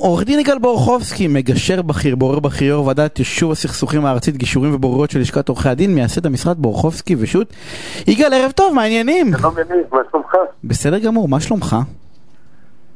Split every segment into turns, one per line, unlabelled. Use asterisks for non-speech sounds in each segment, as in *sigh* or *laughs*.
עורך דין יגאל בורחובסקי, מגשר בכיר, בורר בכיר, יו"ר ועדת יישוב הסכסוכים הארצית, גישורים ובוררויות של לשכת עורכי הדין, מייסד המשרד בורחובסקי ושות'. יגאל, ערב טוב, מה העניינים?
שלום יניב, מה שלומך?
בסדר גמור, מה שלומך?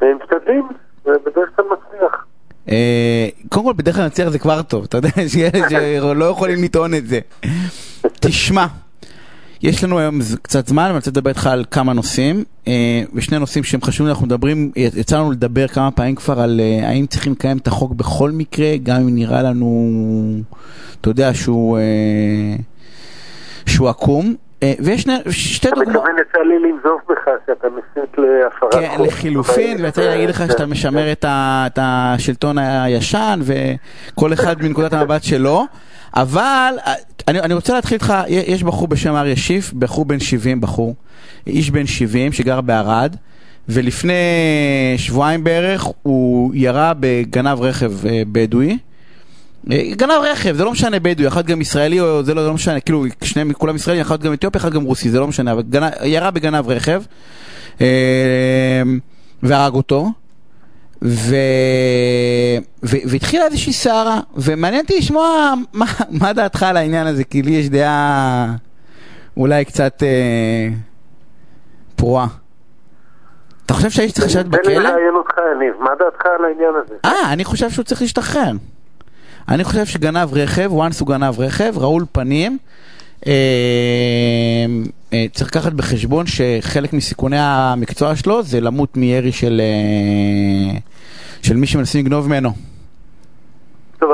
הם משתדלים, ובדרך כלל מצליח.
אה, קודם כל, בדרך כלל נצליח זה כבר טוב, אתה יודע, *laughs* יש ילד שלא יכולים לטעון את זה. תשמע, יש לנו היום קצת זמן, ואני רוצה לדבר איתך על כמה נושאים, אה, ושני נושאים שהם חשובים, אנחנו מדברים, יצא לנו לדבר כמה פעמים כבר על אה, האם צריכים לקיים את החוק בכל מקרה, גם אם נראה לנו, אתה יודע, שהוא, אה, שהוא עקום. ויש שתי
אתה
דוגמאות.
מתכוון יצא לי לנזוף בך שאתה מסית להפרת
כן,
חוק.
לחילופין, ויצא לי להגיד לך שאתה משמר את ה- את השלטון הישן, וכל אחד מנקודת המבט שלו. אבל אני, אני רוצה להתחיל איתך, יש בחור בשם אריה שיף, בחור בן 70, בחור, איש בן 70 שגר בערד, ולפני שבועיים בערך הוא ירה בגנב רכב אה, בדואי. אה, גנב רכב, זה לא משנה בדואי, אחד גם ישראלי או זה לא, זה לא משנה, כאילו שניהם כולם ישראלים, אחד גם אתיופי, אחד גם רוסי, זה לא משנה, אבל גנב, ירה בגנב רכב אה, והרג אותו. ו... ו... והתחילה איזושהי סערה, ומעניין אותי לשמוע מה, מה דעתך על העניין הזה, כי לי יש דעה אולי קצת אה, פרועה. אתה חושב שהאיש צריך לשבת
תן לי
בכלא?
לראיין אותך יניב, מה דעתך על העניין הזה?
אה, אני חושב שהוא צריך להשתחרר. אני חושב שגנב רכב, once הוא גנב רכב, רעול פנים, אה, צריך לקחת בחשבון שחלק מסיכוני המקצוע שלו זה למות מירי של, אה, של מי שמנסים לגנוב ממנו.
טוב,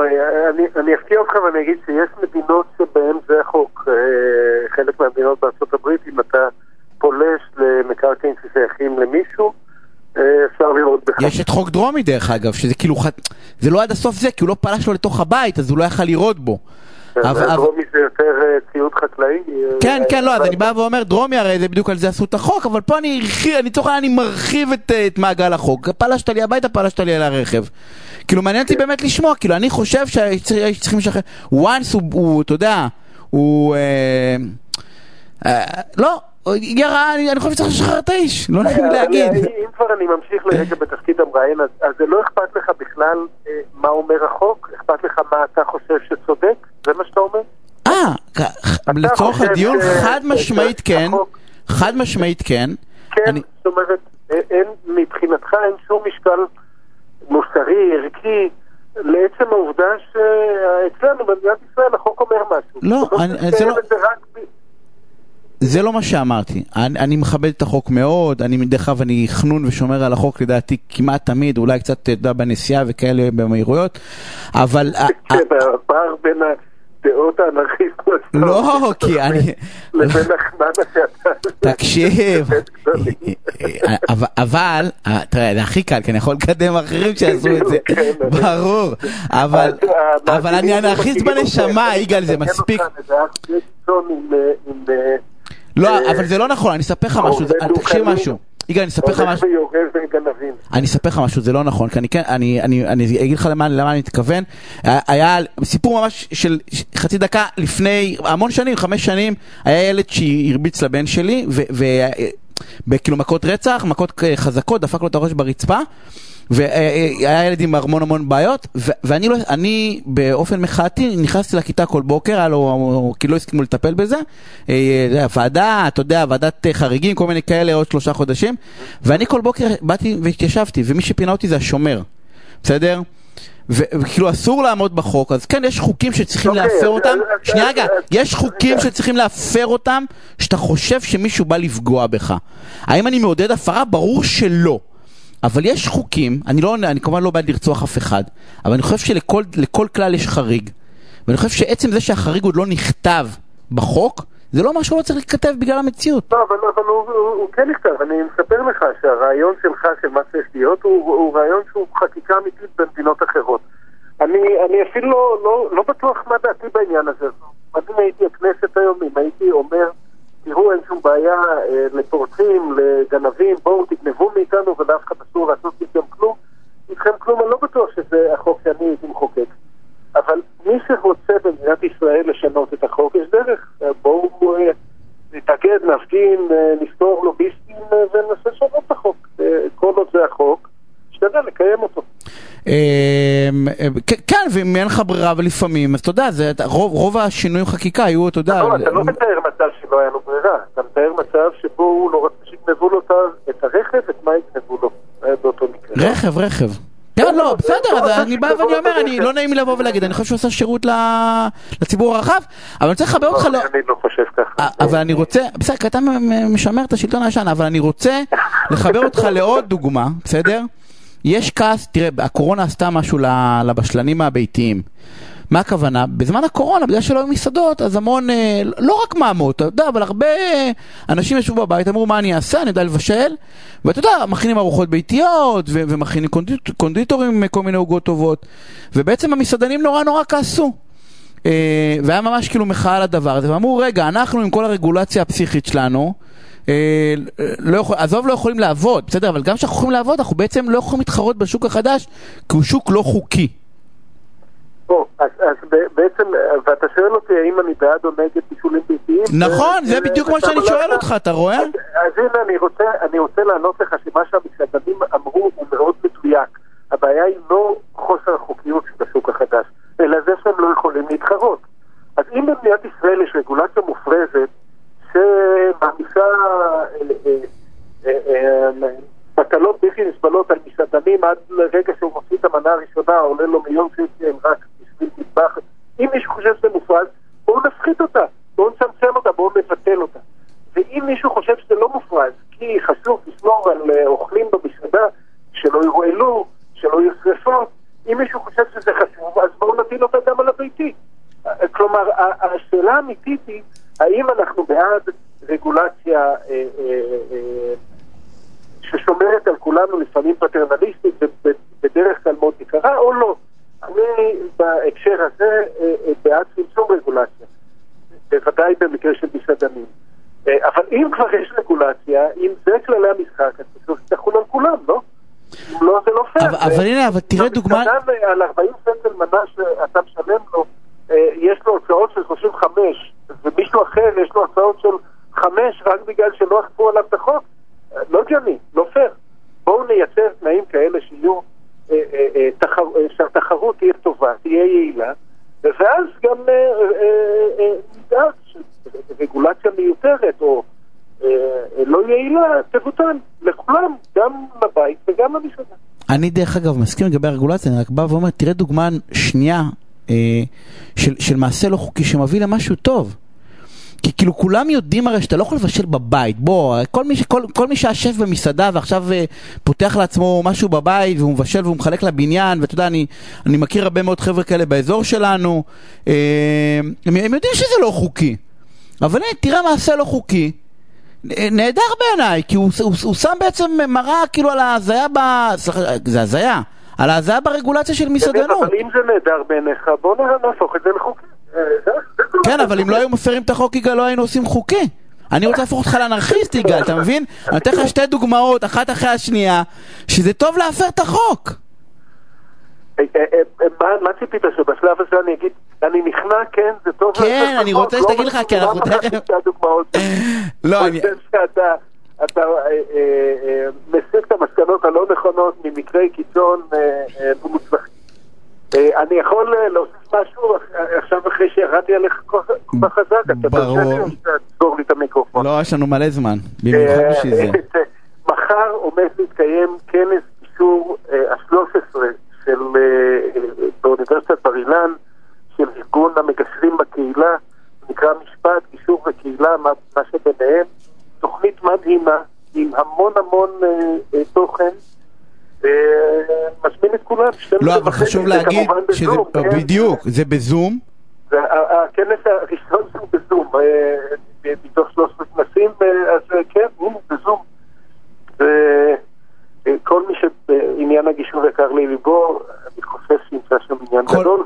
אני, אני אפתיע אותך ואני אגיד שיש מדינות שבהן זה החוק. אה, חלק מהמדינות בארצות הברית, אם אתה פולש למקרקעין ששייכים למישהו, אה, אפשר לראות בך.
יש את חוק דרומי דרך אגב, שזה כאילו, זה לא עד הסוף זה, כי הוא לא פלש לו לתוך הבית, אז הוא לא יכל לירות בו. אבל-
דרומי זה יותר אה, ציוד חקלאי. אה,
כן, כן, לא, אז אני בא ואומר, דרומי הרי זה בדיוק על זה עשו את החוק, אבל פה אני אני לצורך העניין אני מרחיב את, אה, את מעגל החוק. פלשת לי הביתה, פלשת לי על הרכב. כאילו מעניין אותי באמת לשמוע, כאילו אני חושב שצריכים לשחרר, once הוא, אתה יודע, הוא, לא, ירה, אני, אני חושב שצריך לשחרר את האיש, לא נעים
אני-
להגיד.
אם כבר אני ממשיך לרגע בתפקיד המראיין, אז, אז זה לא אכפת לך בכלל אה, מה אומר החוק? אכפת לך מה אתה חושב שצודק? זה מה שאתה אומר?
אה, לצורך הדיון חד משמעית כן, חד משמעית כן.
כן,
אני-
זאת אומרת, אה, אין, מבחינתך אין שום משקל מוסרי, ערכי, לעצם העובדה שאצלנו במדינת ישראל החוק אומר משהו.
לא, אני- זה לא-
לקיים את זה
לא מה שאמרתי. אני, אני מכבד את החוק מאוד, אני דרך אגב אני חנון ושומר על החוק לדעתי כמעט תמיד, אולי קצת, אתה יודע, בנסיעה וכאלה במהירויות, אבל...
כן, *laughs* הפער בין הדעות האנרכיסטיות.
לא, כי אני... *laughs*
לבין החמנה שאתה...
תקשיב. *laughs* אבל, אה, תראה, זה הכי קל, כי אני יכול לקדם אחרים שיעשו את זה,
כן,
ברור, אבל,
אה,
אבל אני אנרכיסט בנשמה, יגאל, זה מספיק.
אה, אה,
לא,
אה,
אבל זה לא נכון, אני אספר לך משהו, תקשיב. משהו. יגאל, אני אספר לך משהו. אני אספר לך משהו, זה לא נכון, כי אני כן, אני, אני, אני אגיד לך למה, למה אני מתכוון. היה סיפור ממש של חצי דקה לפני המון שנים, חמש שנים, היה ילד שהרביץ לבן שלי, וכאילו מכות רצח, מכות חזקות, דפק לו את הראש ברצפה. והיה ילד עם המון המון בעיות, ו- ואני לא, אני באופן מחאתי נכנסתי לכיתה כל בוקר, היה לו, כי לא הסכימו לטפל בזה, אה, ועדה, אתה יודע, ועדת אה, חריגים, כל מיני כאלה, עוד שלושה חודשים, ואני כל בוקר באתי והתיישבתי, ומי שפינה אותי זה השומר, בסדר? וכאילו אסור לעמוד בחוק, אז כן, יש חוקים שצריכים
אוקיי,
להפר אותם, שנייה רגע, יש חוקים שצריכים להפר אותם, שאתה חושב שמישהו בא לפגוע בך. האם אני מעודד הפרה? ברור שלא. אבל יש חוקים, אני, לא, אני כמובן לא בעד לרצוח אף אחד, אבל אני חושב שלכל לכל כלל יש חריג. ואני חושב שעצם זה שהחריג עוד לא נכתב בחוק, זה לא משהו שלא צריך להיכתב בגלל המציאות.
לא, אבל, אבל הוא, הוא, הוא כן נכתב, אני מספר לך שהרעיון שלך, של מה צריך להיות, הוא, הוא רעיון שהוא חקיקה אמיתית במדינות אחרות. אני, אני אפילו לא, לא, לא בטוח מה דעתי בעניין הזה. אם הייתי הכנסת היום, אם הייתי אומר, תראו, אין שום בעיה אה, לפורצים, לגנבים, בואו תגנבו מאיתנו אחד אסור לעשות איתכם כלום, איתכם כלום, אני לא בטוח שזה החוק שאני הייתי מחוקק. אבל מי שרוצה במדינת ישראל לשנות את החוק, יש דרך. אה, בואו אה, נתאגד, נפגין, אה, נפתור לוביסטים אה, וננסה לשנות את החוק. אה, כל עוד זה החוק, משתדל לקיים אותו.
כן, ואם אין לך ברירה ולפעמים, אז אתה יודע, רוב השינויים חקיקה היו, אתה יודע...
לא, אתה לא מתאר מצב שלא היה לו ברירה, אתה מתאר מצב שבו הוא לא רצה שיגנבו לו את מה יגנבו לו באותו מקרה.
רכב, רכב. כן, לא, בסדר, אז אני בא ואני אומר, אני לא נעים לי לבוא ולהגיד, אני חושב שהוא עושה שירות לציבור הרחב, אבל אני רוצה לחבר אותך ל...
אני לא חושב ככה.
אבל אני רוצה, בסדר, כי אתה משמר את השלטון הישן, אבל אני רוצה לחבר אותך *laughs* לעוד דוגמה, בסדר? יש כעס, תראה, הקורונה עשתה משהו לבשלנים הביתיים. מה הכוונה? בזמן הקורונה, בגלל שלא היו מסעדות, אז המון, אה, לא רק מאמות, אתה יודע, אבל הרבה אנשים ישבו בבית, אמרו מה אני אעשה, אני יודע לבשל, ואתה יודע, מכינים ארוחות ביתיות, ומכינים קונדיט, קונדיטורים כל מיני עוגות טובות, ובעצם המסעדנים נורא נורא כעסו. אה, והיה ממש כאילו מחאה על הדבר הזה, ואמרו, רגע, אנחנו עם כל הרגולציה הפסיכית שלנו, אה, לא יכול, עזוב לא יכולים לעבוד, בסדר, אבל גם כשאנחנו יכולים לעבוד, אנחנו בעצם לא יכולים להתחרות בשוק החדש, כי הוא שוק לא חוקי.
או, אז, אז בעצם, ואתה שואל אותי האם אני בעד או נגד בישולים ביתיים?
נכון, זה בדיוק מה שאני שואל אותך, אתה רואה? אז,
אז הנה, אני רוצה, אני רוצה לענות לך שמה שהמסעדנים אמרו הוא מאוד מדויק. הבעיה היא לא חוסר החוקיות של השוק החדש, אלא זה שהם לא יכולים להתחרות. אז אם במדינת ישראל יש רגולציה מופרזת, שמעמיסה מטלות בלתי נסבלות על מסעדנים עד לרגע שהוא מוציא את המנה הראשונה, עולה לו מיליון שקל רק בשביל מטבח. אם מישהו חושב שזה מופרז, בואו נפחית אותה, בואו נצמצם אותה, בואו נבטל אותה. ואם מישהו חושב שזה לא מופרז, כי חשוב לשמור על אוכלים במסעדה, שלא ירועלו, שלא יהיו שרפות, אם מישהו חושב שזה חשוב, אז בואו נטיל אותה גם על הביתי. כלומר, השאלה האמיתית היא האם אנחנו בעד רגולציה אה, אה, אה, ששומרת על כולנו, לפעמים פטרנליסטית, ובדרך כלל מאוד יקרה, או לא? אני בהקשר הזה אה, אה, בעד צמצום רגולציה, בוודאי במקרה של מסעדנים. אה, אבל אם כבר יש רגולציה, אם זה כללי המשחק, אז בסוף תחול על כולם, לא? לא, זה לא פייר.
אבל, אבל הנה, אבל תראה דוגמה...
על 40 סנטל מנה שאתה משלם לו, יש לו הוצאות של 35, ומישהו אחר יש לו הוצאות של 5 רק בגלל שלא אכפו עליו את החוק, לא הגיוני, לא פייר. בואו נייצר תנאים כאלה שיהיו, אה, אה, אה, תחר, שהתחרות תהיה טובה, תהיה יעילה, ואז גם נדאג שרגולציה מיותרת או לא יעילה תבוטל לכולם, גם לבית וגם למסעדה.
אני דרך אגב מסכים לגבי הרגולציה, אני רק בא ואומר, תראה דוגמה שנייה של, של מעשה לא חוקי שמביא למשהו טוב. כי כאילו כולם יודעים הרי שאתה לא יכול לבשל בבית, בוא, כל מי, כל, כל מי שהשף במסעדה ועכשיו uh, פותח לעצמו משהו בבית והוא מבשל והוא מחלק לבניין, ואתה יודע, אני, אני מכיר הרבה מאוד חבר'ה כאלה באזור שלנו, uh, הם, הם יודעים שזה לא חוקי, אבל הנה, תראה מעשה לא חוקי, נהדר בעיניי, כי הוא, הוא, הוא שם בעצם מראה כאילו על ההזיה ב... סליחה, זה הזיה. על ההזיה ברגולציה של מסעדנות.
אבל אם זה נהדר בעיניך, בוא נהפוך את זה לחוקי.
כן, אבל אם לא היו מפרים את החוק, יגאל, לא היינו עושים חוקי. אני רוצה להפוך אותך לאנרכיסט, יגאל, אתה מבין? אני אתן לך שתי דוגמאות, אחת אחרי השנייה, שזה טוב להפר את החוק.
אה, אה, אה, מה ציפית שבשלב הזה אני אגיד, אני נכנע, כן, זה טוב
כן, אני רוצה
לא
שתגיד לך, כי אנחנו תכף... *laughs*
לא, אני... אתה מסיק את המסקנות הלא נכונות ממקרי קיצון מוצלחים. אני יכול להוסיף משהו עכשיו אחרי שירדתי עליך כל כך חזק, אתה תרשה לי או שתסגור לי את המיקרופון?
לא, יש לנו מלא זמן, במיוחד בשביל זה.
מחר עומד להתקיים כנס אישור ה-13 של באוניברסיטת בר אילן, של ארגון המגשרים בקהילה, נקרא משפט, גישור וקהילה, מה שביניהם, תוכנית מדהימה עם המון המון תוכן. כולם.
לא, אבל חשוב להגיד שזה
כן?
בדיוק, זה בזום.
הכנס הראשון הוא בזום, אה, מתוך שלוש כנסים, אה, אז אה, כן, הנה, בזום. כל מי שעניין הגישור יקר לליבו, אני חושב שימצא שם עניין גדול,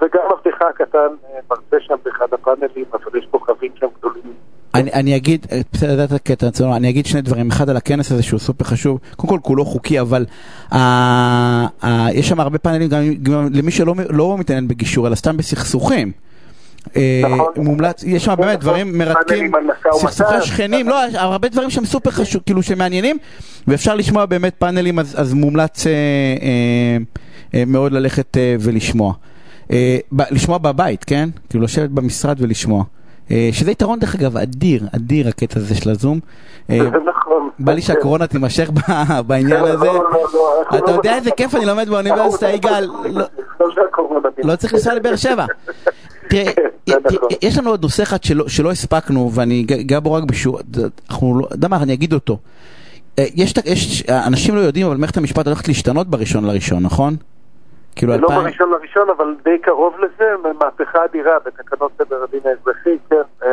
וגם עבדך הקטן מרצה שם באחד הפאנלים, אבל יש פה חבים שם גדולים.
אני, אני אגיד, בסדר, לדעת הקטע, אני אגיד שני דברים, אחד על הכנס הזה שהוא סופר חשוב, קודם כל כולו חוקי, אבל ה, ה, יש שם הרבה פאנלים גם, גם למי שלא לא מתעניין בגישור, אלא סתם בסכסוכים. אה,
נכון.
מומלץ, יש שם באמת דברים מרתקים. סכסוכי שכנים, לא, הרבה דברים שם סופר חשוב, כאילו שמעניינים, ואפשר לשמוע באמת פאנלים, אז מומלץ אה, אה, אה, מאוד ללכת אה, ולשמוע. אה, לשמוע בבית, כן? כאילו לשבת במשרד ולשמוע. אה, שזה יתרון דרך אגב אדיר, אדיר הקטע הזה של הזום. אה,
נכון.
בא לי שהקורונה תימשך *laughs* בעניין
לא,
הזה.
לא, לא, לא,
אתה יודע איזה כיף אני לומד באוניברסיטה, יגאל. לא- צריך לנסוע לבאר שבע. *laughs* תראה,
זה נכון.
יש לנו עוד נושא אחד שלא, הספקנו, ואני אגע בו רק בשורה, אנחנו לא, אתה יודע מה, אני אגיד אותו. אה, יש, אנשים לא יודעים, אבל מערכת המשפט הולכת להשתנות בראשון לראשון, נכון? כאילו
לא
אלפיים...
בראשון לראשון, אבל די קרוב לזה, מהפכה אדירה בתקנות סדר הדין האזרחי, כן. אה,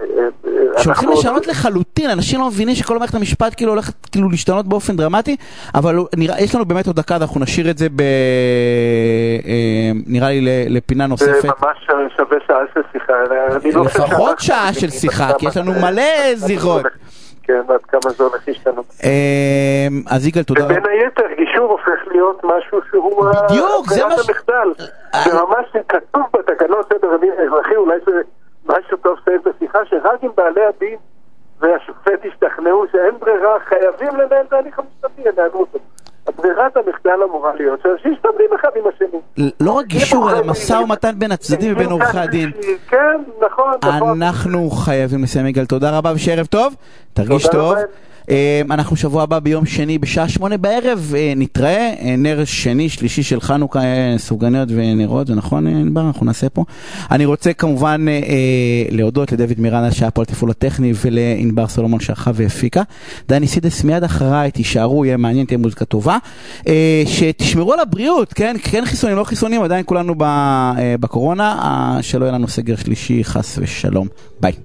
אה, אה,
שהולכים לשנות לחלוטין, אנשים לא מבינים שכל מערכת המשפט כאילו הולכת כאילו להשתנות באופן דרמטי, אבל נראה, יש לנו באמת עוד דקה, אנחנו נשאיר את זה ב... אה, נראה לי לפינה
זה
נוספת.
ממש שווה שעה של שיחה. לא חושב
לפחות שעה של שיחה, כי יש לנו
זה-
מלא זירות.
כן, ועד כמה זה הולך להשתנות.
אה, אז יגאל, תודה רבה.
ובין היתר, גישור הופך להיות משהו שהוא... ה-
בדיוק, זה מה ש-
המחדל.
אה,
זה ממש כתוב בתקנות סדר הדין האזרחי, אולי זה משהו טוב לסיים את השיחה, שרק אם בעלי הדין והשופט ישתכנעו שאין ברירה, חייבים לנהל את ההליך המשפטי, ינהלו אותו. ברירת המחדל אמורה להיות שאנשים מסתדרים אחד עם השני.
לא רק גישור, אלא משא ומתן בין הצדדים ובין עורכי הדין.
כן, נכון, נכון.
אנחנו חייבים לסיים, יגאל. תודה רבה ושערב טוב. תרגיש טוב. אה, אנחנו שבוע הבא ביום שני בשעה שמונה בערב אה, נתראה, אה, נר שני, שלישי של חנוכה, אה, סופגניות ונרות, זה נכון ענבר? אנחנו נעשה פה. אני רוצה כמובן להודות לדוד מירנה שהיה פה על תפעול הטכני ולענבר סולומון שערכה והפיקה. דני סידס מיד אחריי, תישארו, יהיה מעניין, תהיה מוזיקה טובה. שתשמרו על הבריאות, כן? כן חיסונים, לא חיסונים, עדיין כולנו בקורונה, שלא יהיה לנו סגר שלישי, חס ושלום. ביי.